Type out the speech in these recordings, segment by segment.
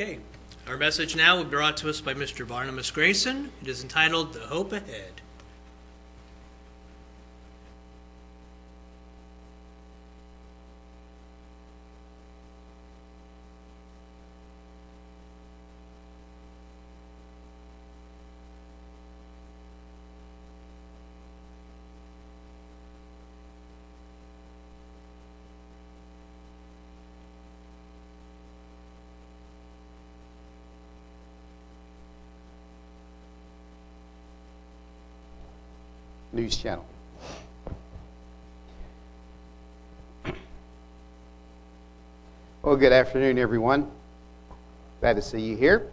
Okay, our message now will be brought to us by Mr. Barnabas Grayson. It is entitled The Hope Ahead. News Channel. Well, good afternoon, everyone. Glad to see you here.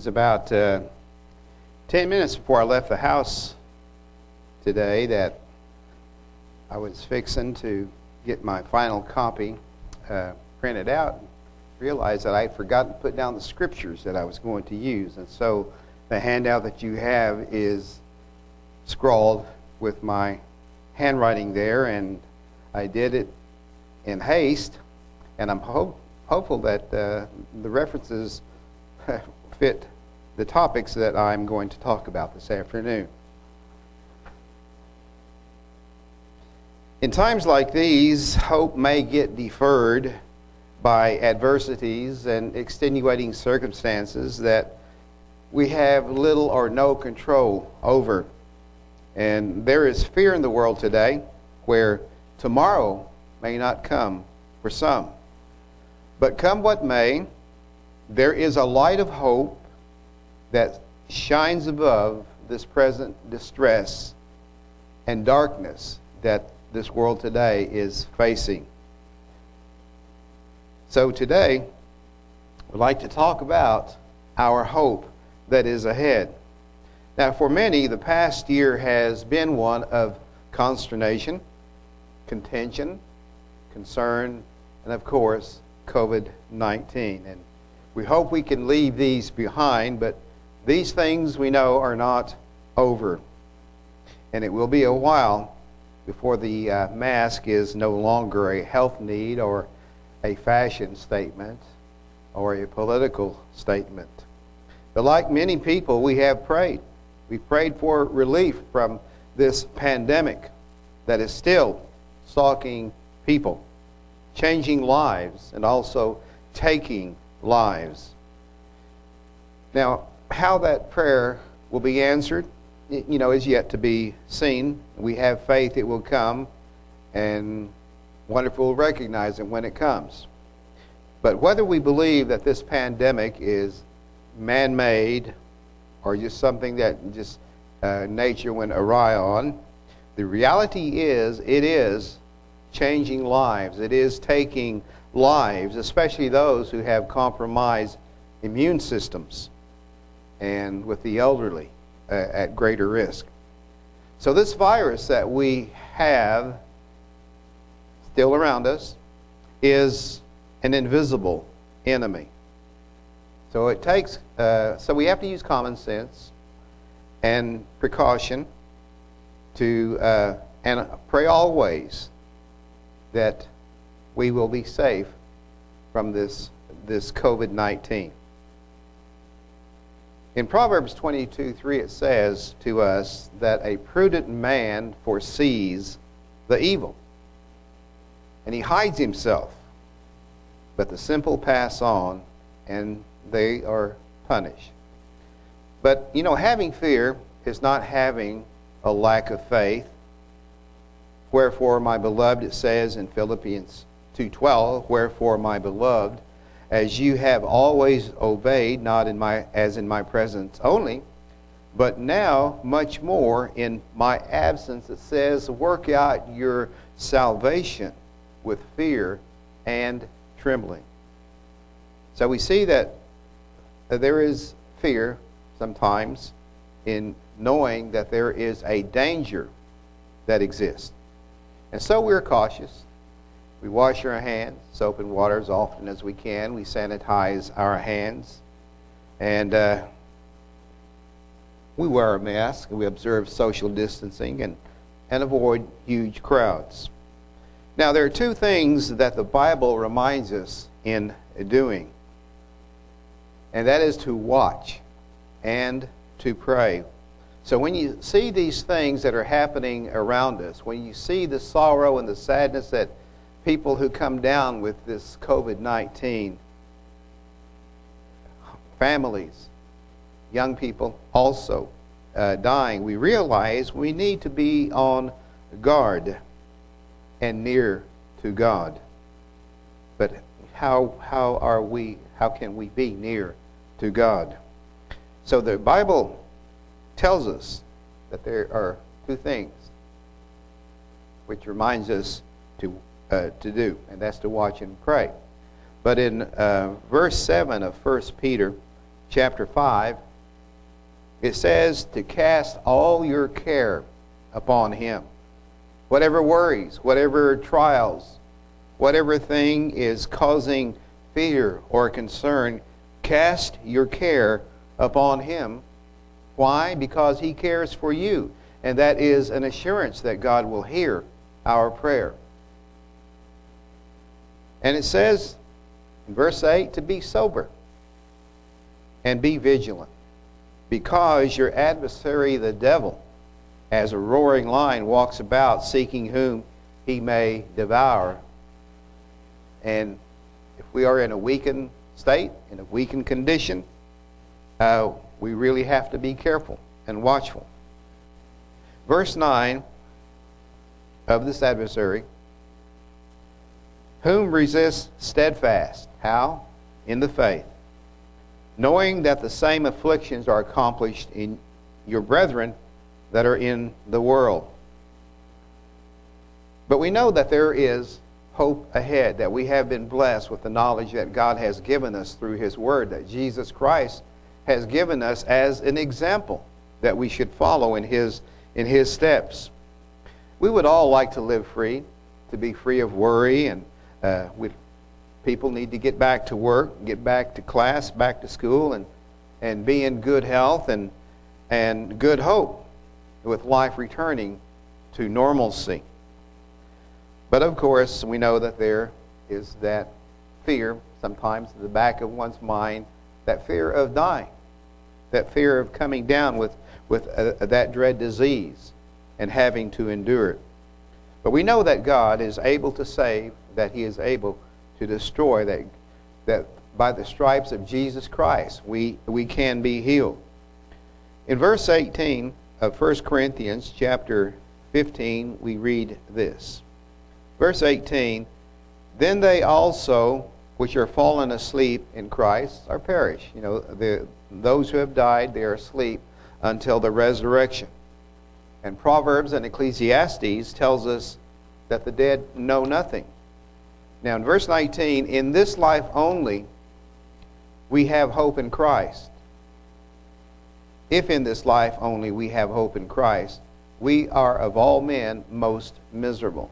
Was about uh, 10 minutes before I left the house today that I was fixing to get my final copy uh, printed out. Realized that I had forgotten to put down the scriptures that I was going to use. And so the handout that you have is scrawled with my handwriting there, and I did it in haste. And I'm hope, hopeful that uh, the references fit the topics that I'm going to talk about this afternoon. In times like these, hope may get deferred by adversities and extenuating circumstances that we have little or no control over. And there is fear in the world today where tomorrow may not come for some. But come what may, there is a light of hope that shines above this present distress and darkness that this world today is facing. So today, we'd like to talk about our hope that is ahead. Now, for many, the past year has been one of consternation, contention, concern, and of course, COVID 19. And we hope we can leave these behind, but these things we know are not over. And it will be a while before the uh, mask is no longer a health need or a fashion statement or a political statement. But like many people, we have prayed. We prayed for relief from this pandemic that is still stalking people, changing lives, and also taking lives. Now, how that prayer will be answered, you know, is yet to be seen. We have faith it will come, and wonderful we'll recognize it when it comes. But whether we believe that this pandemic is man made or just something that just uh, nature went awry on, the reality is it is changing lives. It is taking lives, especially those who have compromised immune systems and with the elderly uh, at greater risk. So, this virus that we have still around us is an invisible enemy. So, it takes, uh, so we have to use common sense and precaution to, uh, and pray always that we will be safe from this, this COVID 19. In Proverbs 22 3, it says to us that a prudent man foresees the evil, and he hides himself. But the simple pass on, and they are punished. But, you know, having fear is not having a lack of faith. Wherefore, my beloved, it says in Philippians 2:12, wherefore, my beloved, as you have always obeyed, not in my, as in my presence only, but now much more in my absence. It says, work out your salvation with fear and trembling. So we see that there is fear sometimes in knowing that there is a danger that exists. And so we're cautious. We wash our hands, soap and water as often as we can. We sanitize our hands. And uh, we wear a mask. We observe social distancing and, and avoid huge crowds. Now, there are two things that the Bible reminds us in doing, and that is to watch and to pray. So, when you see these things that are happening around us, when you see the sorrow and the sadness that people who come down with this COVID 19, families, young people also uh, dying, we realize we need to be on guard and near to God. But how, how are we, how can we be near to God? So the Bible tells us that there are two things which reminds us to, uh, to do, and that's to watch and pray. But in uh, verse 7 of 1 Peter chapter 5, it says to cast all your care upon him. Whatever worries, whatever trials, whatever thing is causing fear or concern, cast your care upon him. Why? Because he cares for you. And that is an assurance that God will hear our prayer. And it says in verse 8 to be sober and be vigilant because your adversary, the devil, as a roaring lion, walks about seeking whom he may devour. And if we are in a weakened state, in a weakened condition, uh, we really have to be careful and watchful. Verse 9 of this adversary, whom resist steadfast. How? In the faith knowing that the same afflictions are accomplished in your brethren that are in the world. But we know that there is hope ahead, that we have been blessed with the knowledge that God has given us through His Word, that Jesus Christ has given us as an example that we should follow in His, in his steps. We would all like to live free, to be free of worry, and uh, we'd People need to get back to work, get back to class, back to school, and, and be in good health and, and good hope with life returning to normalcy. But of course, we know that there is that fear sometimes in the back of one's mind, that fear of dying, that fear of coming down with, with a, that dread disease and having to endure it. But we know that God is able to save, that He is able to destroy, that, that by the stripes of Jesus Christ we, we can be healed. In verse 18 of 1 Corinthians chapter 15, we read this. Verse 18, Then they also which are fallen asleep in Christ are perished. You know, the, those who have died, they are asleep until the resurrection. And Proverbs and Ecclesiastes tells us that the dead know nothing. Now, in verse 19, in this life only we have hope in Christ. If in this life only we have hope in Christ, we are of all men most miserable.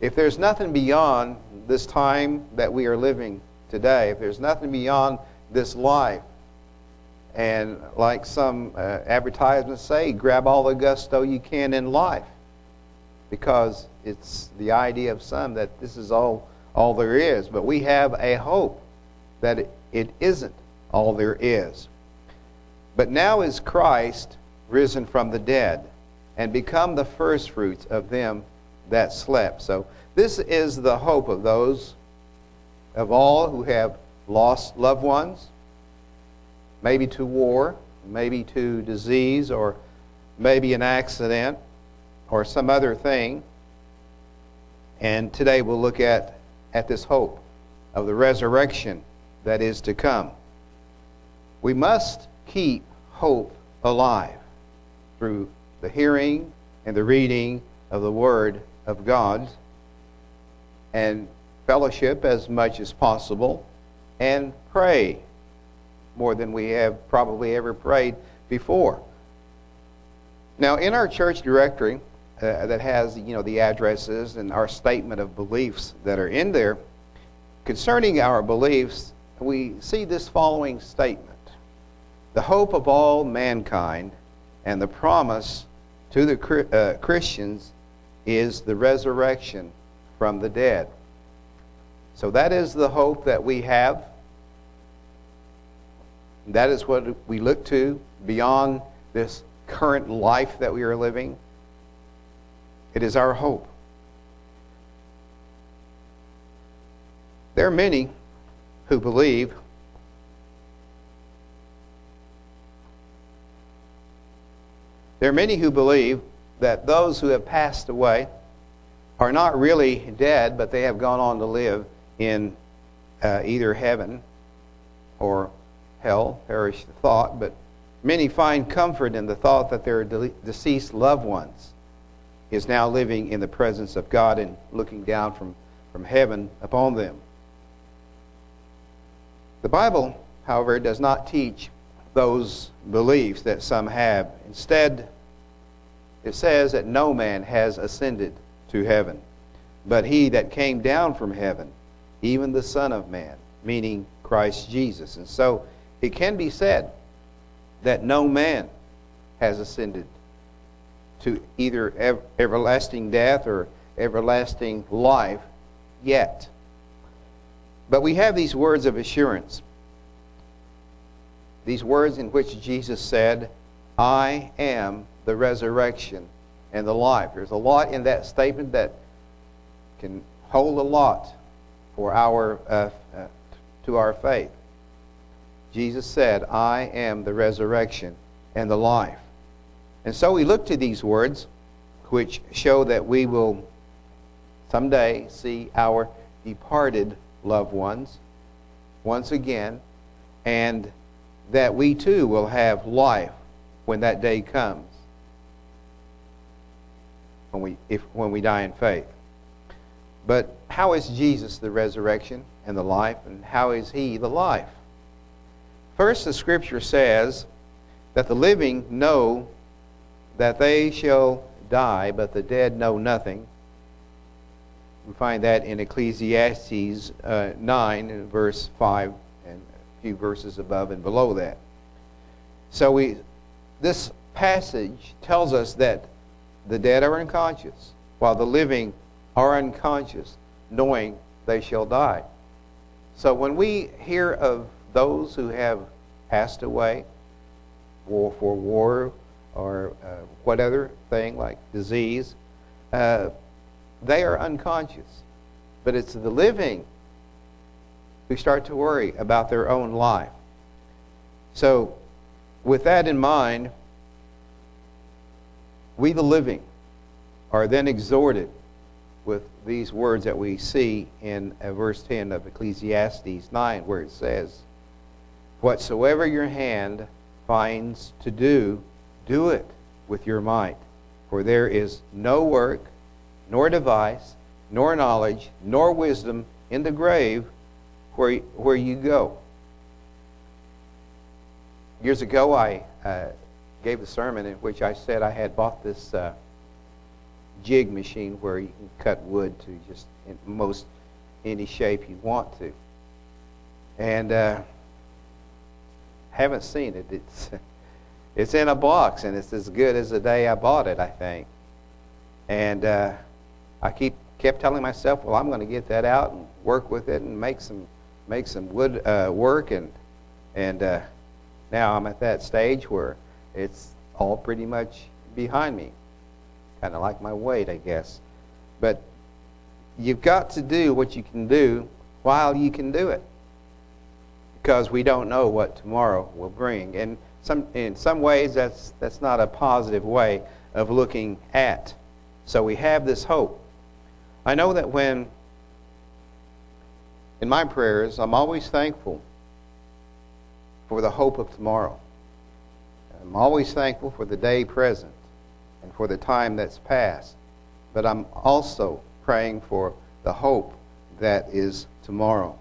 If there's nothing beyond this time that we are living today, if there's nothing beyond this life, and like some uh, advertisements say, grab all the gusto you can in life, because it's the idea of some that this is all all there is. But we have a hope that it, it isn't all there is. But now is Christ risen from the dead and become the firstfruits of them that slept. So this is the hope of those of all who have lost loved ones, maybe to war, maybe to disease, or maybe an accident, or some other thing. And today we'll look at at this hope of the resurrection that is to come. We must keep hope alive through the hearing and the reading of the Word of God and fellowship as much as possible and pray more than we have probably ever prayed before. Now, in our church directory, uh, that has you know the addresses and our statement of beliefs that are in there. Concerning our beliefs, we see this following statement: the hope of all mankind and the promise to the uh, Christians is the resurrection from the dead. So that is the hope that we have. That is what we look to beyond this current life that we are living. It is our hope. There are many who believe there are many who believe that those who have passed away are not really dead, but they have gone on to live in uh, either heaven or hell, perish the thought, but many find comfort in the thought that their de- deceased loved ones is now living in the presence of God and looking down from, from heaven upon them. The Bible, however, does not teach those beliefs that some have. Instead, it says that no man has ascended to heaven, but he that came down from heaven, even the Son of Man, meaning Christ Jesus. And so it can be said that no man has ascended to either ev- everlasting death or everlasting life yet. But we have these words of assurance. These words in which Jesus said, I am the resurrection and the life. There's a lot in that statement that can hold a lot for our uh, uh, to our faith. Jesus said, "I am the resurrection and the life." And so we look to these words, which show that we will someday see our departed loved ones once again, and that we too will have life when that day comes, when we, if, when we die in faith. But how is Jesus the resurrection and the life, and how is he the life? First, the scripture says that the living know that they shall die, but the dead know nothing. We find that in Ecclesiastes uh, 9, verse 5, and a few verses above and below that. So we, this passage tells us that the dead are unconscious, while the living are unconscious, knowing they shall die. So when we hear of those who have passed away war for war or uh, thing like disease, uh, they are unconscious. But it's the living who start to worry about their own life. So, with that in mind, we the living are then exhorted with these words that we see in uh, verse 10 of Ecclesiastes 9, where it says, Whatsoever your hand finds to do, do it with your might. For there is no work, nor device, nor knowledge, nor wisdom in the grave where, where you go. Years ago, I uh, gave a sermon in which I said I had bought this uh, jig machine where you can cut wood to just in most any shape you want to. And uh, haven't seen it. It's it's in a box and it's as good as the day I bought it, I think. And uh, I keep kept telling myself, well, I'm going to get that out and work with it and make some make some wood uh, work and and uh, now I'm at that stage where it's all pretty much behind me, kind of like my weight, I guess. But you've got to do what you can do while you can do it because we don't know what tomorrow will bring. And some, in some ways, that's, that's not a positive way of looking at. So we have this hope. I know that when, in my prayers, I'm always thankful for the hope of tomorrow. I'm always thankful for the day present and for the time that's past. But I'm also praying for the hope that is tomorrow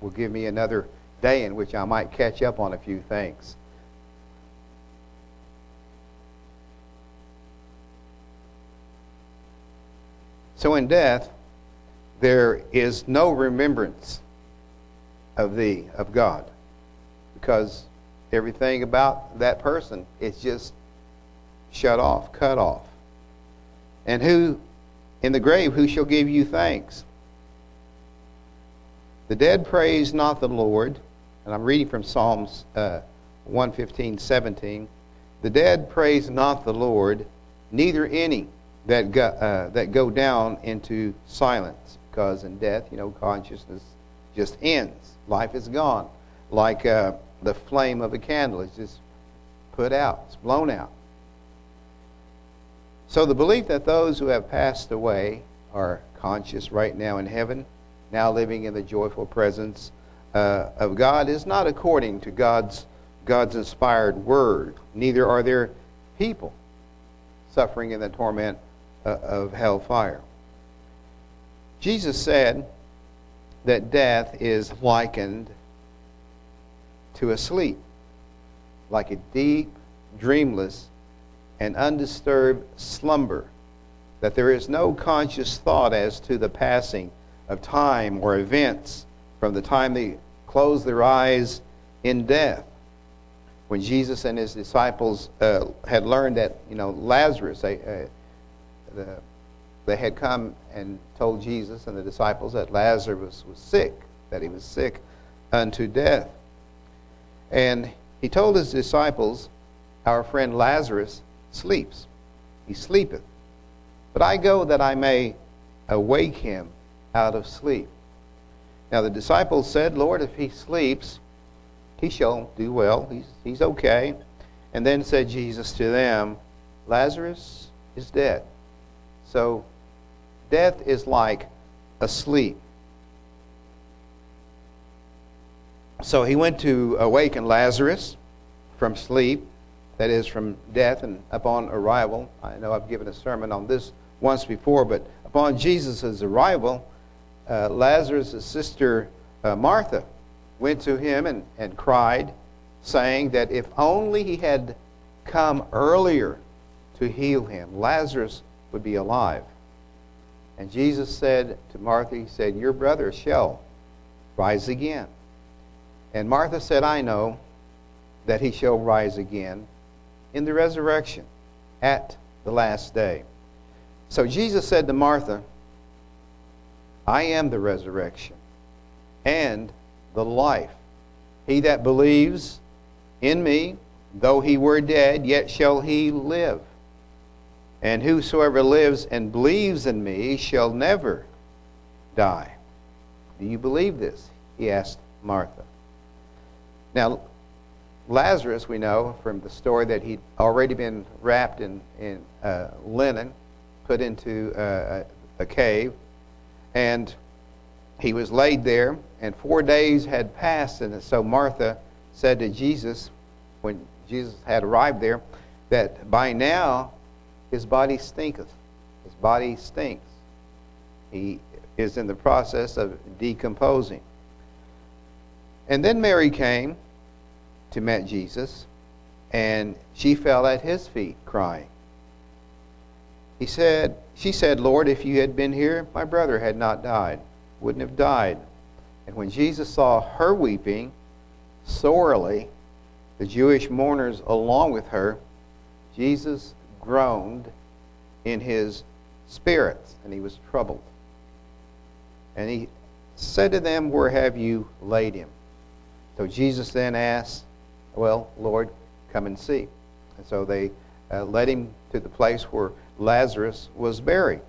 will give me another day in which I might catch up on a few things. So in death, there is no remembrance of thee, of God, because everything about that person is just shut off, cut off. And who in the grave, who shall give you thanks? The dead praise not the Lord, and I'm reading from Psalms uh, 115, 17. The dead praise not the Lord, neither any that go, uh, that go down into silence, because in death, you know, consciousness just ends. Life is gone. Like uh, the flame of a candle is just put out, it's blown out. So the belief that those who have passed away are conscious right now in heaven, now living in the joyful presence uh, of God, is not according to God's God's inspired word. Neither are there people suffering in the torment uh, of hellfire. Jesus said that death is likened to a sleep, like a deep, dreamless, and undisturbed slumber, that there is no conscious thought as to the passing of time or events from the time they closed their eyes in death. When Jesus and his disciples uh, had learned that, you know, Lazarus, they, uh, the, they had come and told Jesus and the disciples that Lazarus was, was sick, that he was sick unto death. And he told his disciples, Our friend Lazarus sleeps. He sleepeth. But I go that I may awake him out of sleep. Now the disciples said, Lord, if he sleeps, he shall do well. He's, he's okay. And then said Jesus to them, Lazarus is dead. So death is like asleep. So he went to awaken Lazarus from sleep, that is, from death, and upon arrival. I know I've given a sermon on this once before, but upon Jesus' arrival, uh, Lazarus' sister uh, Martha went to him and, and cried, saying that if only he had come earlier to heal him, Lazarus would be alive. And Jesus said to Martha, He said, Your brother shall rise again. And Martha said, I know that he shall rise again in the resurrection at the last day. So Jesus said to Martha, I am the resurrection and the life. He that believes in me, though he were dead, yet shall he live. And whosoever lives and believes in me shall never die. Do you believe this? He asked Martha. Now, Lazarus, we know from the story that he'd already been wrapped in, in uh, linen, put into uh, a cave, and he was laid there, and four days had passed. And so Martha said to Jesus, when Jesus had arrived there, that by now his body stinketh. His body stinks. He is in the process of decomposing. And then Mary came to meet Jesus, and she fell at his feet crying. He said, she said, Lord, if you had been here, my brother had not died, wouldn't have died. And when Jesus saw her weeping sorely, the Jewish mourners along with her, Jesus groaned in his spirits, and he was troubled. And he said to them, Where have you laid him? So Jesus then asked, Well, Lord, come and see. And so they uh, led him to the place where Lazarus was buried.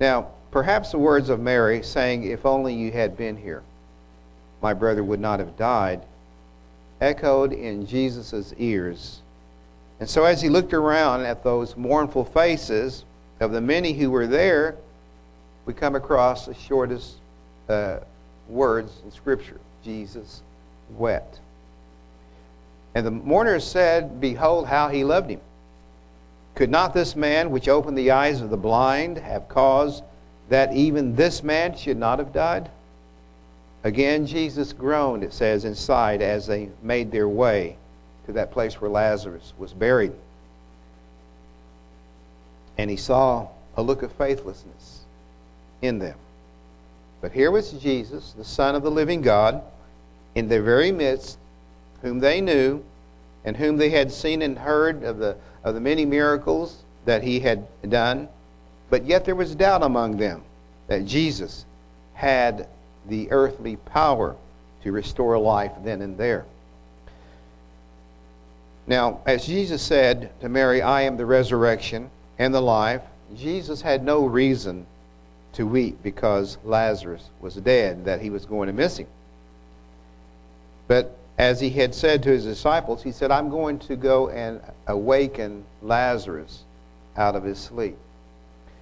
Now, perhaps the words of Mary saying, If only you had been here, my brother would not have died, echoed in Jesus' ears. And so, as he looked around at those mournful faces of the many who were there, we come across the shortest uh, words in Scripture Jesus wept. And the mourners said, Behold, how he loved him. Could not this man, which opened the eyes of the blind, have caused that even this man should not have died? Again, Jesus groaned, it says, inside as they made their way to that place where Lazarus was buried. And he saw a look of faithlessness in them. But here was Jesus, the Son of the living God, in their very midst, whom they knew, and whom they had seen and heard of the, of the many miracles that he had done. But yet there was doubt among them that Jesus had the earthly power to restore life then and there. Now, as Jesus said to Mary, I am the resurrection and the life, Jesus had no reason to weep because Lazarus was dead, that he was going to miss him. But as he had said to his disciples, he said, I'm going to go and awaken Lazarus out of his sleep.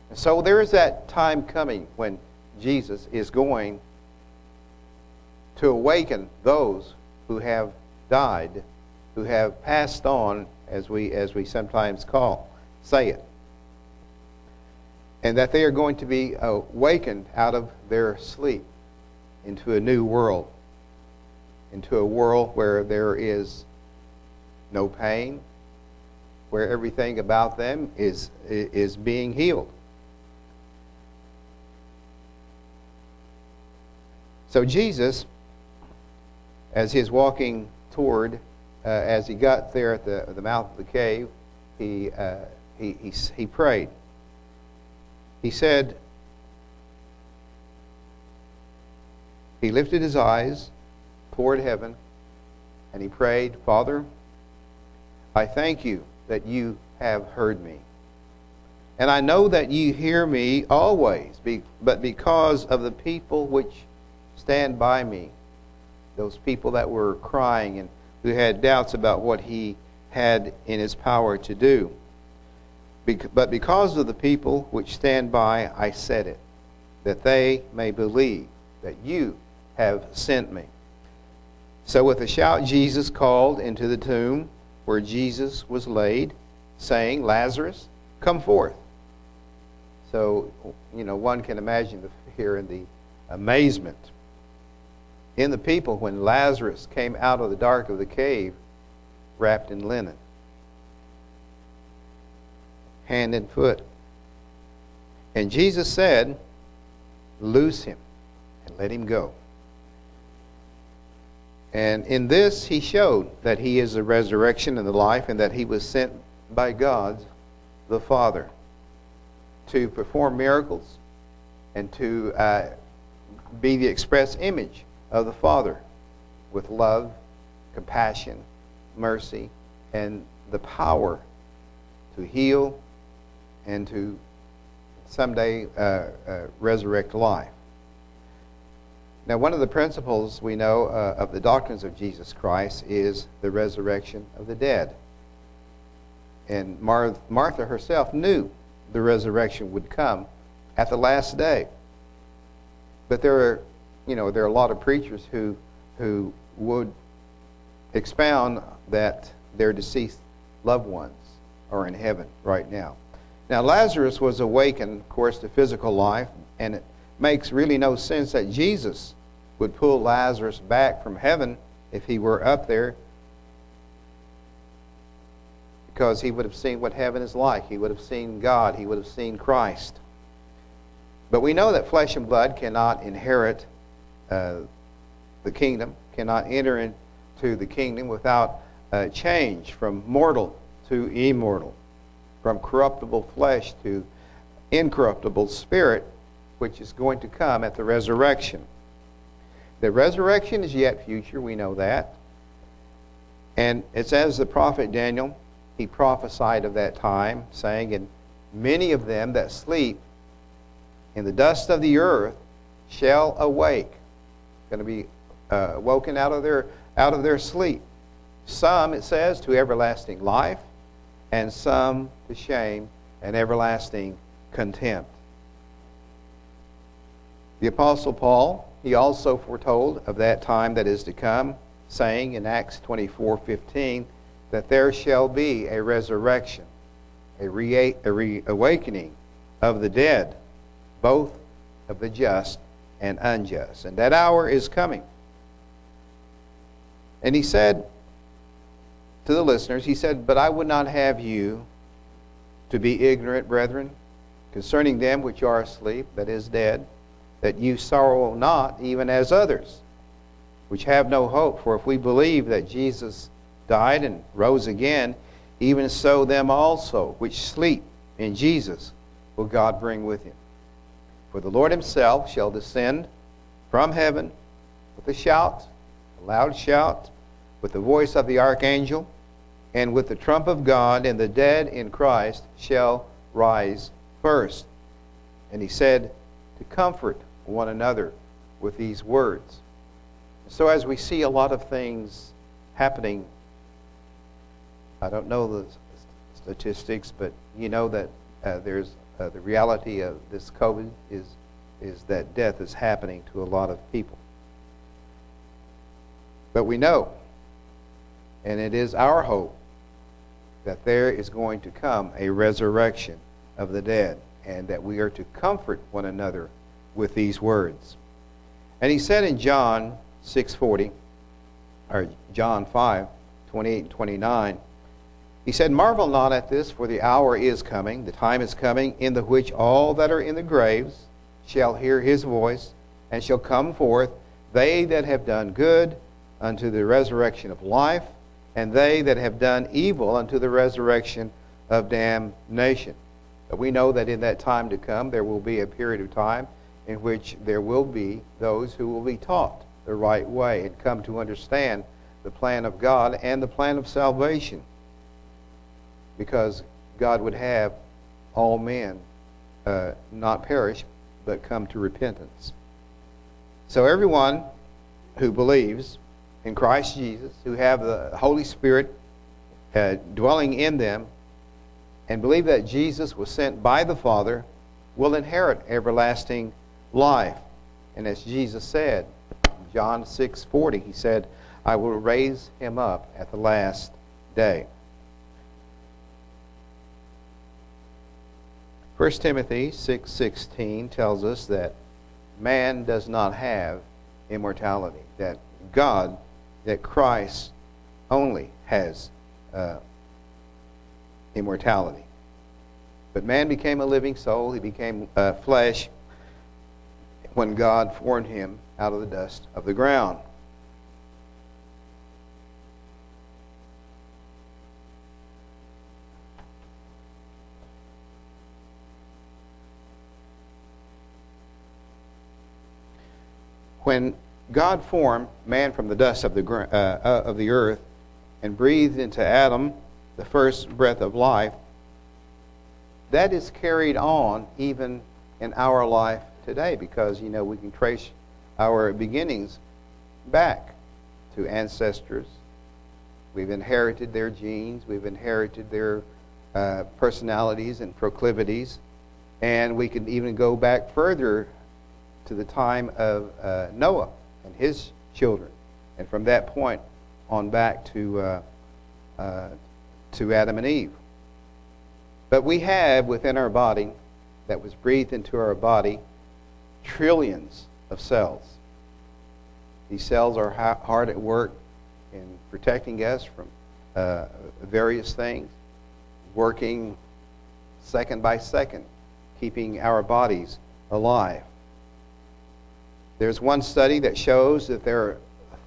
And so there is that time coming when Jesus is going to awaken those who have died, who have passed on, as we, as we sometimes call, say it. And that they are going to be awakened out of their sleep into a new world, into a world where there is no pain, where everything about them is, is being healed. So Jesus, as he is walking toward, uh, as he got there at the, the mouth of the cave, he, uh, he, he, he prayed. He said, he lifted his eyes toward heaven and he prayed, Father, I thank you that you have heard me. And I know that you hear me always, but because of the people which stand by me, those people that were crying and who had doubts about what he had in his power to do. But because of the people which stand by, I said it, that they may believe that you have sent me. So with a shout, Jesus called into the tomb where Jesus was laid, saying, Lazarus, come forth. So, you know, one can imagine the fear and the amazement in the people when Lazarus came out of the dark of the cave wrapped in linen, hand and foot. And Jesus said, Loose him and let him go. And in this, he showed that he is the resurrection and the life, and that he was sent by God the Father to perform miracles and to uh, be the express image of the Father with love, compassion, mercy, and the power to heal and to someday uh, uh, resurrect life. Now, one of the principles we know uh, of the doctrines of Jesus Christ is the resurrection of the dead. And Mar- Martha herself knew the resurrection would come at the last day. But there are, you know, there are a lot of preachers who, who would expound that their deceased loved ones are in heaven right now. Now, Lazarus was awakened, of course, to physical life, and makes really no sense that Jesus would pull Lazarus back from heaven if he were up there because he would have seen what heaven is like. He would have seen God. He would have seen Christ. But we know that flesh and blood cannot inherit uh, the kingdom, cannot enter into the kingdom without a change from mortal to immortal, from corruptible flesh to incorruptible spirit, which is going to come at the resurrection. The resurrection is yet future, we know that. And it's as the prophet Daniel, he prophesied of that time, saying, And many of them that sleep in the dust of the earth shall awake. Going to be uh, woken out of their out of their sleep. Some, it says, to everlasting life, and some to shame and everlasting contempt. The Apostle Paul he also foretold of that time that is to come, saying in Acts 24:15 that there shall be a resurrection, a, re- a reawakening of the dead, both of the just and unjust. And that hour is coming. And he said to the listeners, he said, But I would not have you to be ignorant, brethren, concerning them which are asleep, that is dead, that you sorrow not, even as others, which have no hope. For if we believe that Jesus died and rose again, even so them also which sleep in Jesus will God bring with him. For the Lord himself shall descend from heaven with a shout, a loud shout, with the voice of the archangel, and with the trump of God, and the dead in Christ shall rise first. And he said to comfort one another with these words. So, as we see a lot of things happening, I don't know the statistics, but you know that uh, there's uh, the reality of this COVID is is that death is happening to a lot of people. But we know, and it is our hope, that there is going to come a resurrection of the dead, and that we are to comfort one another with these words. And he said in John 6:40 or John 5, 28 and 29, he said, Marvel not at this, for the hour is coming, the time is coming, in the which all that are in the graves shall hear his voice, and shall come forth, they that have done good unto the resurrection of life, and they that have done evil unto the resurrection of damnation. We know that in that time to come, there will be a period of time in which there will be those who will be taught the right way and come to understand the plan of God and the plan of salvation. Because God would have all men uh, not perish, but come to repentance. So everyone who believes in Christ Jesus, who have the Holy Spirit uh, dwelling in them, and believe that Jesus was sent by the Father, will inherit everlasting life. And as Jesus said, John 6:40, he said, "I will raise him up at the last day." 1 Timothy 6:16 tells us that man does not have immortality, that God, that Christ only has uh, immortality. But man became a living soul, he became uh, flesh when God formed him out of the dust of the ground. When God formed man from the dust of the, uh, uh, of the earth and breathed into Adam the first breath of life, that is carried on even in our life today because, you know, we can trace our beginnings back to ancestors. We've inherited their genes, we've inherited their uh, personalities and proclivities, and we can even go back further to the time of uh, Noah and his children, and from that point on back to uh, uh, to Adam and Eve. But we have within our body, that was breathed into our body, trillions of cells. These cells are hard at work in protecting us from uh, various things, working second by second, keeping our bodies alive. There's one study that shows that there are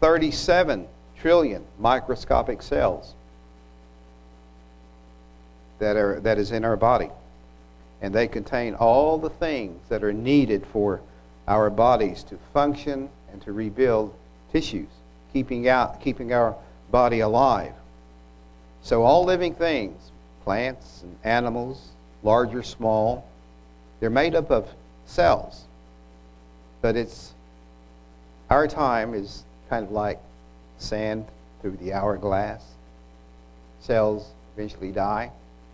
37 trillion microscopic cells that are that is in our body. And they contain all the things that are needed for our bodies to function and to rebuild tissues keeping out keeping our body alive. So all living things plants and animals large or small they're made up of cells. But it's our time is kind of like sand through the hourglass. Cells eventually die,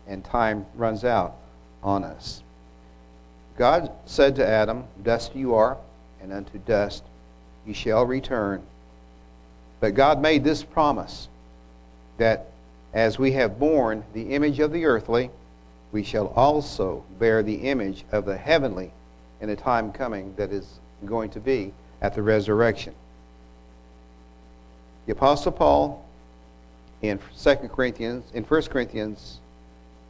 and time runs out on us. God said to Adam, Dust you are, and unto dust you shall return. But God made this promise that as we have borne the image of the earthly, we shall also bear the image of the heavenly in a time coming that is going to be at the resurrection. The Apostle Paul in 2 Corinthians, in 1 Corinthians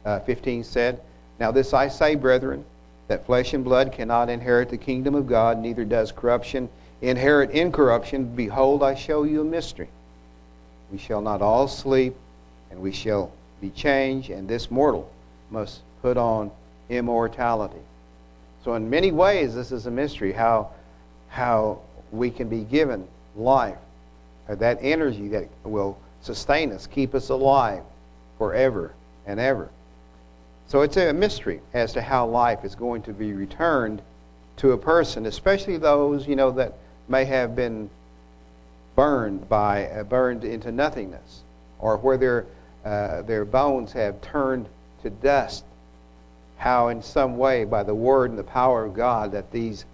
uh, 15 said, Now this I say, brethren, that flesh and blood cannot inherit the kingdom of God, neither does corruption inherit incorruption. Behold, I show you a mystery. We shall not all sleep, and we shall be changed, and this mortal must put on immortality. So, in many ways, this is a mystery how, how we can be given life, or that energy that will sustain us, keep us alive forever and ever. So, it's a mystery as to how life is going to be returned to a person, especially those, you know, that may have been burned by uh, burned into nothingness, or where their uh, their bones have turned to dust. How, in some way, by the word and the power of God, that these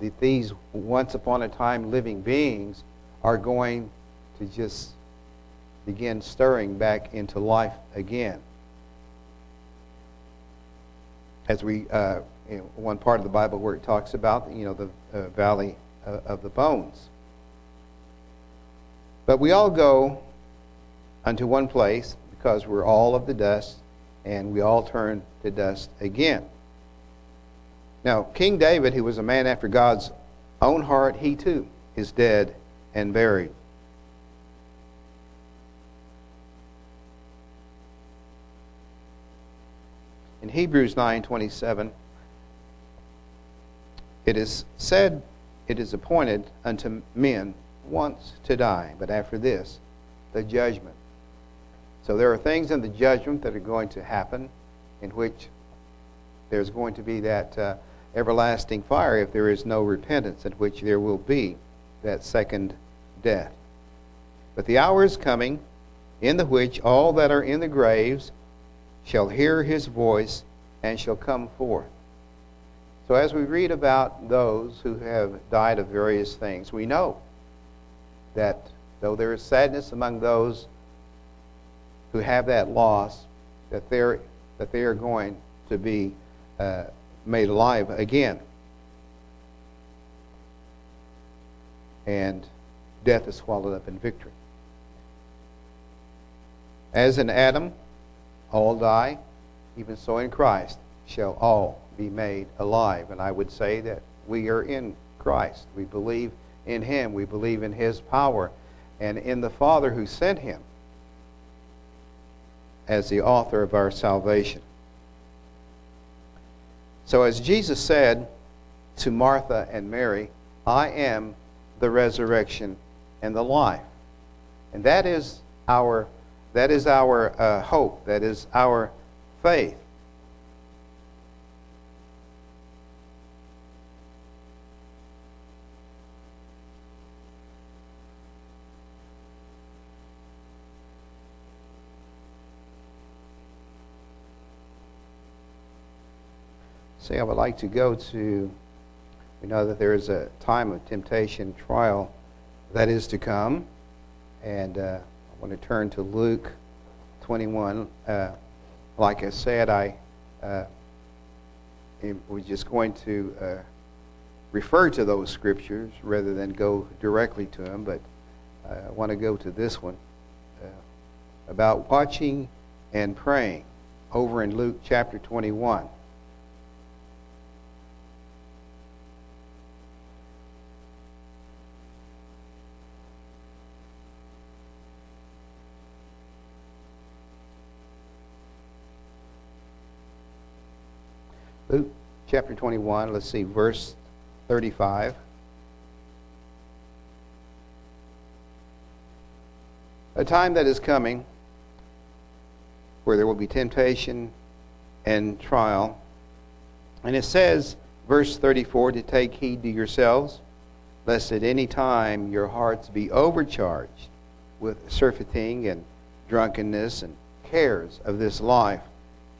that these once upon a time living beings are going to just begin stirring back into life again. As we, uh, in one part of the Bible where it talks about, you know, the uh, valley uh, of the bones. But we all go unto one place because we're all of the dust and we all turn to dust again. Now, King David, who was a man after God's own heart, he too is dead and buried. Hebrews 9:27 it is said it is appointed unto men once to die, but after this, the judgment. So there are things in the judgment that are going to happen in which there's going to be that uh, everlasting fire if there is no repentance, in which there will be that second death. But the hour is coming in the which all that are in the graves shall hear his voice and shall come forth. So, as we read about those who have died of various things, we know that though there is sadness among those who have that loss, that they're that they are going to be uh, made alive again, and death is swallowed up in victory. As in Adam, all die, even so in Christ shall all be made alive. And I would say that we are in Christ. We believe in Him. We believe in His power and in the Father who sent Him as the author of our salvation. So, as Jesus said to Martha and Mary, I am the resurrection and the life. And that is our, that is our uh, hope, that is our faith. See, I would like to go to, we know that there is a time of temptation, trial that is to come. And uh, want to turn to Luke 21. Uh, like I said, I uh, was just going to uh, refer to those scriptures rather than go directly to them, but I want to go to this one uh, about watching and praying over in Luke chapter 21. Luke chapter 21, let's see, verse 35. A time that is coming where there will be temptation and trial. And it says, verse 34, to take heed to yourselves, lest at any time your hearts be overcharged with surfeiting and drunkenness and cares of this life,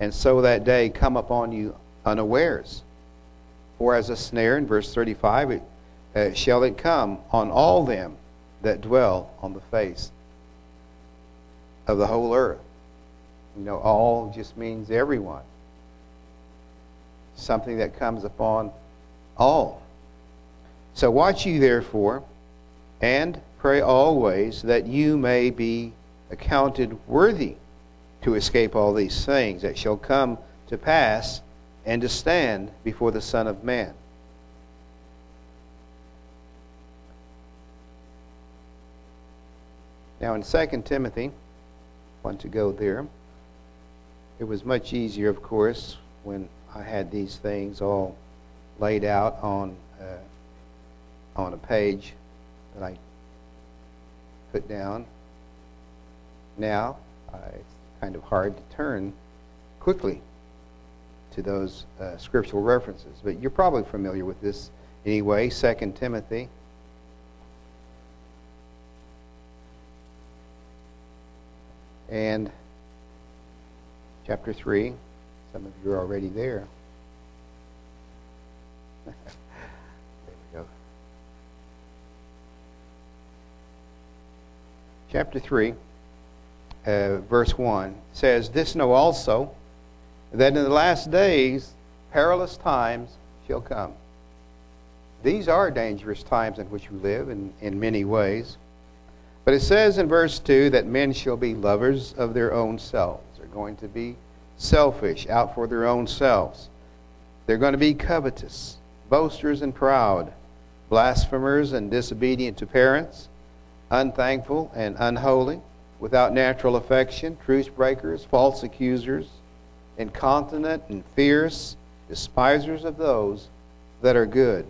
and so that day come upon you unawares. For as a snare, in verse 35, it, uh, shall it come on all them that dwell on the face of the whole earth. You know, all just means everyone. Something that comes upon all. So watch you therefore, and pray always that you may be accounted worthy to escape all these things that shall come to pass and to stand before the Son of Man. Now, in 2 Timothy, want to go there. It was much easier, of course, when I had these things all laid out on uh, on a page that I put down. Now, uh, it's kind of hard to turn quickly to those uh, scriptural references, but you're probably familiar with this anyway. Second Timothy. And chapter 3. Some of you are already there. there we go. Chapter 3, uh, verse 1 says, This know also, that in the last days perilous times shall come. These are dangerous times in which we live in, in many ways. But it says in verse 2 that men shall be lovers of their own selves. They're going to be selfish, out for their own selves. They're going to be covetous, boasters and proud, blasphemers and disobedient to parents, unthankful and unholy, without natural affection, truce breakers, false accusers, incontinent and fierce, despisers of those that are good.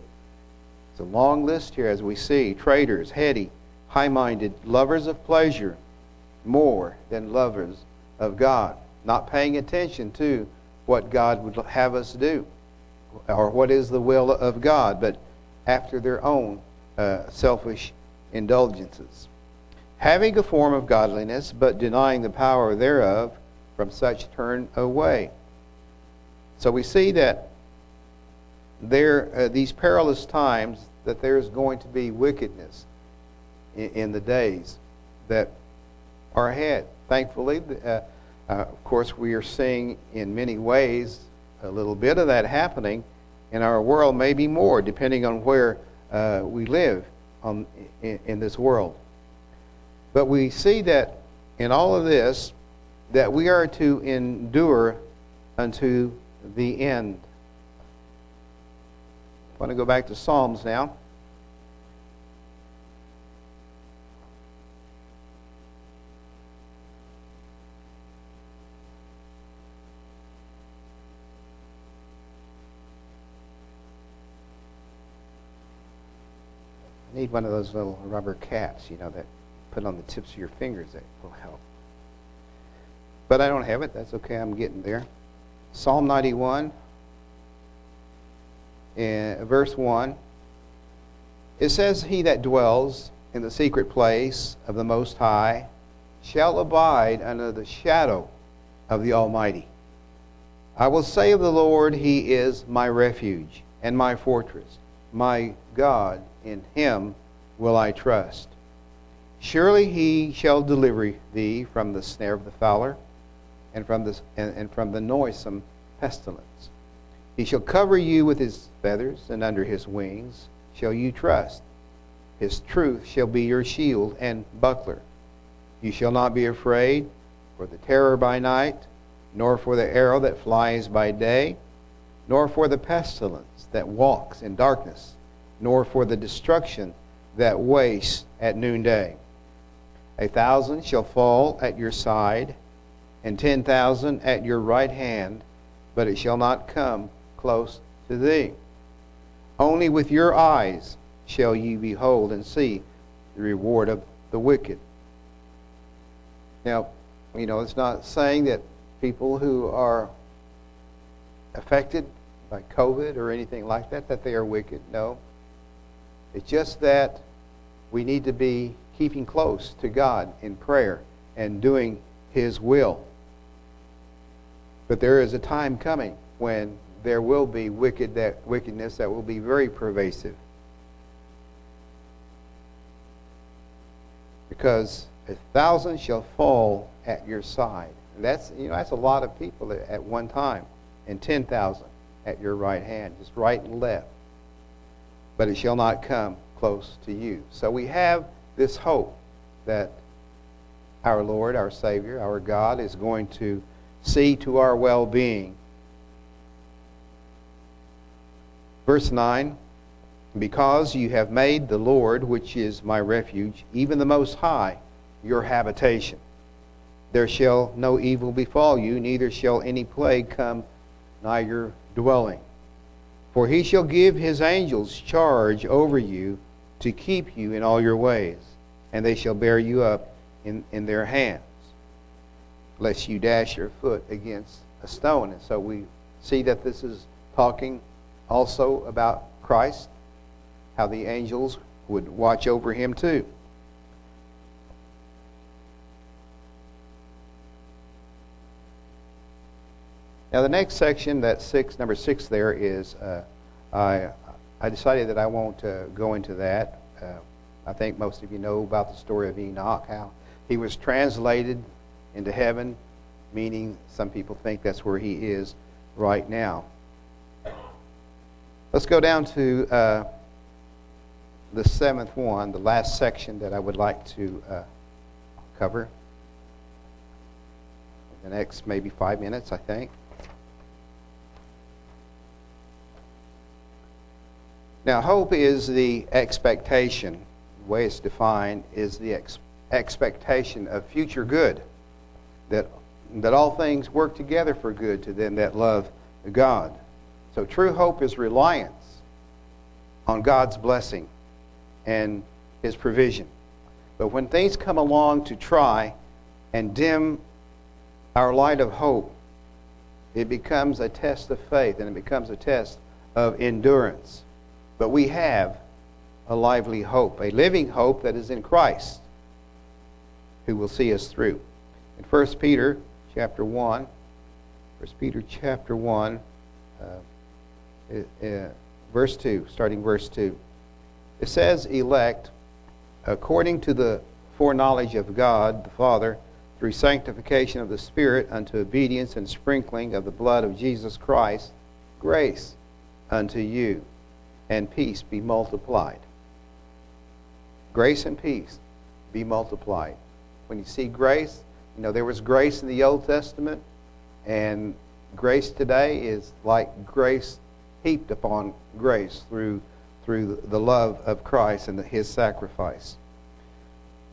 It's a long list here as we see traitors, heady, high minded, lovers of pleasure more than lovers of God not paying attention to what God would have us do or what is the will of God, but after their own uh, selfish indulgences. Having a form of godliness, but denying the power thereof, from such turn away. So we see that there, uh, these perilous times, that there is going to be wickedness in, in the days that are ahead. Thankfully, uh, uh, of course, we are seeing in many ways a little bit of that happening in our world, maybe more, depending on where uh, we live on, in, in this world. But we see that in all of this, that we are to endure unto the end. I want to go back to Psalms now. need one of those little rubber caps, you know, that put on the tips of your fingers that will help. But I don't have it. That's okay. I'm getting there. Psalm 91, and verse 1. It says, He that dwells in the secret place of the Most High shall abide under the shadow of the Almighty. I will say of the Lord, He is my refuge and my fortress, my God in him will I trust. Surely he shall deliver thee from the snare of the fowler and from the, and, and from the noisome pestilence. He shall cover you with his feathers, and under his wings shall you trust. His truth shall be your shield and buckler. You shall not be afraid for the terror by night, nor for the arrow that flies by day, nor for the pestilence that walks in darkness nor for the destruction that wastes at noonday. A thousand shall fall at your side, and ten thousand at your right hand, but it shall not come close to thee. Only with your eyes shall ye behold and see the reward of the wicked. Now, you know, it's not saying that people who are affected by COVID or anything like that, that they are wicked. No. It's just that we need to be keeping close to God in prayer and doing His will. But there is a time coming when there will be wicked that, wickedness that will be very pervasive. Because a thousand shall fall at your side. And that's you know that's a lot of people at one time, and ten thousand at your right hand, just right and left but it shall not come close to you. So we have this hope that our Lord, our Savior, our God is going to see to our well being Verse 9 Because you have made the Lord, which is my refuge, even the Most High, your habitation, there shall no evil befall you, neither shall any plague come nigh your dwelling. For he shall give his angels charge over you to keep you in all your ways, and they shall bear you up in, in their hands, lest you dash your foot against a stone. And so we see that this is talking also about Christ, how the angels would watch over him too. Now, the next section, that six, number six, there is, uh, I, I decided that I won't uh, go into that. Uh, I think most of you know about the story of Enoch, how he was translated into heaven, meaning some people think that's where he is right now. Let's go down to uh, the seventh one, the last section that I would like to uh, cover. The next maybe five minutes, I think. Now, hope is the expectation. The way it's defined is the ex- expectation of future good, that, that all things work together for good to them that love God. So, true hope is reliance on God's blessing and His provision. But when things come along to try and dim our light of hope, it becomes a test of faith and it becomes a test of endurance. But we have a lively hope, a living hope that is in Christ, who will see us through. In 1 Peter chapter 1, 1 Peter chapter 1, uh, uh, verse 2, starting verse 2. It says, elect according to the foreknowledge of God the Father, through sanctification of the Spirit unto obedience and sprinkling of the blood of Jesus Christ, grace unto you and peace be multiplied. Grace and peace be multiplied. When you see grace, you know, there was grace in the Old Testament, and grace today is like grace heaped upon grace through, through the love of Christ and his sacrifice.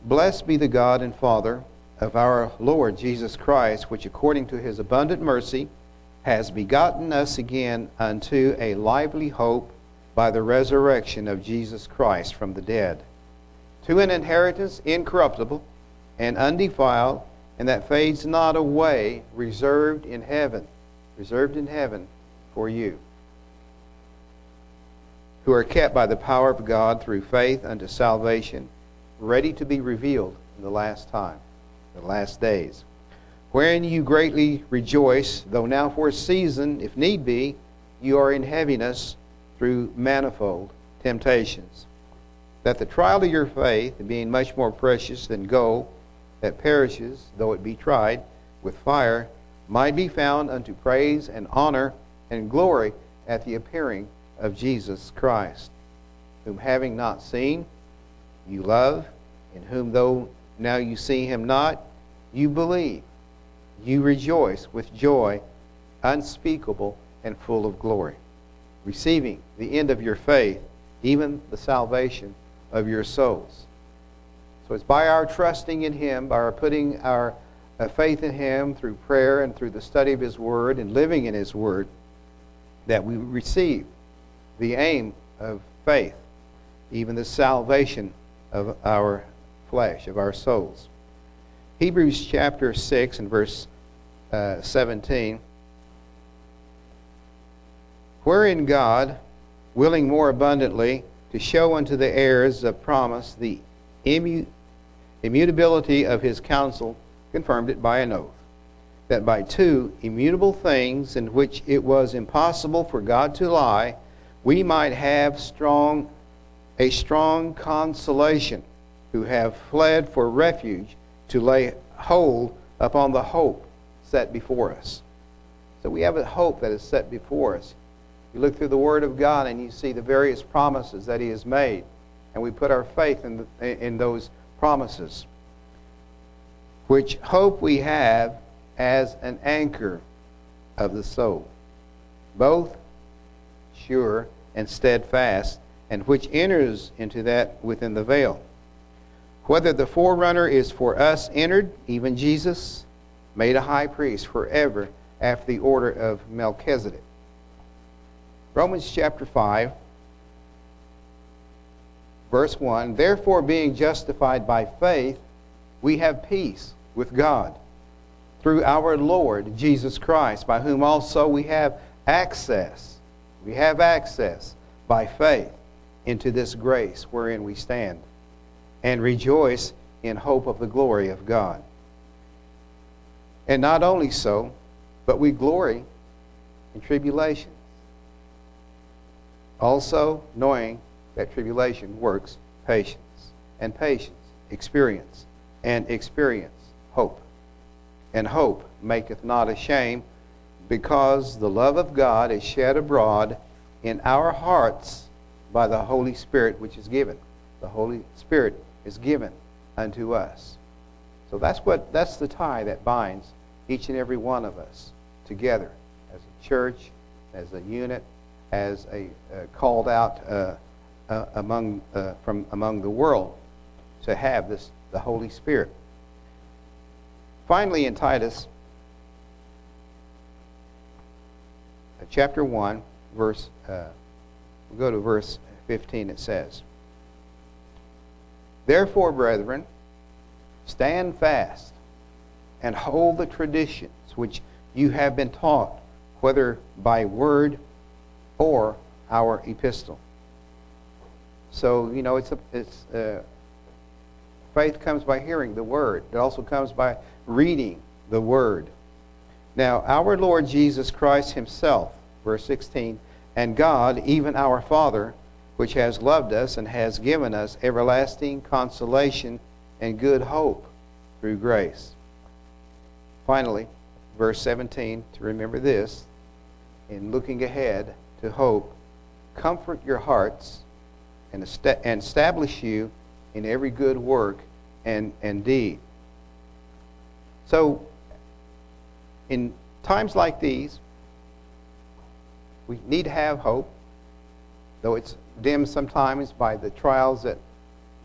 Blessed be the God and Father of our Lord Jesus Christ, which according to his abundant mercy has begotten us again unto a lively hope by the resurrection of Jesus Christ from the dead, to an inheritance incorruptible and undefiled, and that fades not away, reserved in heaven, reserved in heaven for you, who are kept by the power of God through faith unto salvation, ready to be revealed in the last time, the last days. Wherein you greatly rejoice, though now for a season, if need be, you are in heaviness through manifold temptations. That the trial of your faith, being much more precious than gold that perishes, though it be tried with fire, might be found unto praise and honor and glory at the appearing of Jesus Christ, whom having not seen, you love, in whom though now you see him not, you believe. You rejoice with joy unspeakable and full of glory receiving the end of your faith, even the salvation of your souls. So it's by our trusting in Him, by our putting our uh, faith in Him through prayer and through the study of His Word and living in His Word, that we receive the aim of faith, even the salvation of our flesh, of our souls. Hebrews chapter 6 and verse uh, 17 wherein God, willing more abundantly to show unto the heirs of promise the immutability of his counsel, confirmed it by an oath, that by two immutable things in which it was impossible for God to lie, we might have strong a strong consolation who have fled for refuge to lay hold upon the hope set before us. So we have a hope that is set before us. You look through the Word of God and you see the various promises that He has made, and we put our faith in, the, in those promises, which hope we have as an anchor of the soul, both sure and steadfast, and which enters into that within the veil. Whether the forerunner is for us entered, even Jesus, made a high priest forever after the order of Melchizedek. Romans chapter 5, verse 1 Therefore, being justified by faith, we have peace with God through our Lord Jesus Christ, by whom also we have access. We have access by faith into this grace wherein we stand, and rejoice in hope of the glory of God. And not only so, but we glory in tribulations. Also, knowing that tribulation works patience, and patience, experience, and experience, hope. And hope maketh not ashamed, because the love of God is shed abroad in our hearts by the Holy Spirit which is given. The Holy Spirit is given unto us. So that's what that's the tie that binds each and every one of us together as a church, as a unit, as a uh, called out uh, uh, among uh, from among the world to have this the Holy Spirit. Finally, in Titus uh, chapter one, verse uh, we'll go to verse fifteen. It says, "Therefore, brethren, stand fast and hold the traditions which you have been taught, whether by word or our epistle. So, you know, it's, a, it's uh, faith comes by hearing the word. It also comes by reading the word. Now, our Lord Jesus Christ himself, verse 16, and God, even our Father, which has loved us and has given us everlasting consolation and good hope through grace. Finally, verse 17, to remember this, in looking ahead, to hope, comfort your hearts and, and establish you in every good work and, and deed. So, in times like these, we need to have hope, though it's dimmed sometimes by the trials that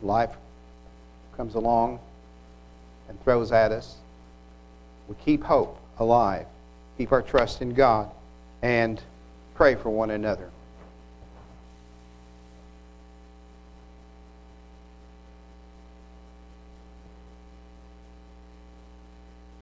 life comes along and throws at us. We keep hope alive, keep our trust in God, and pray for one another.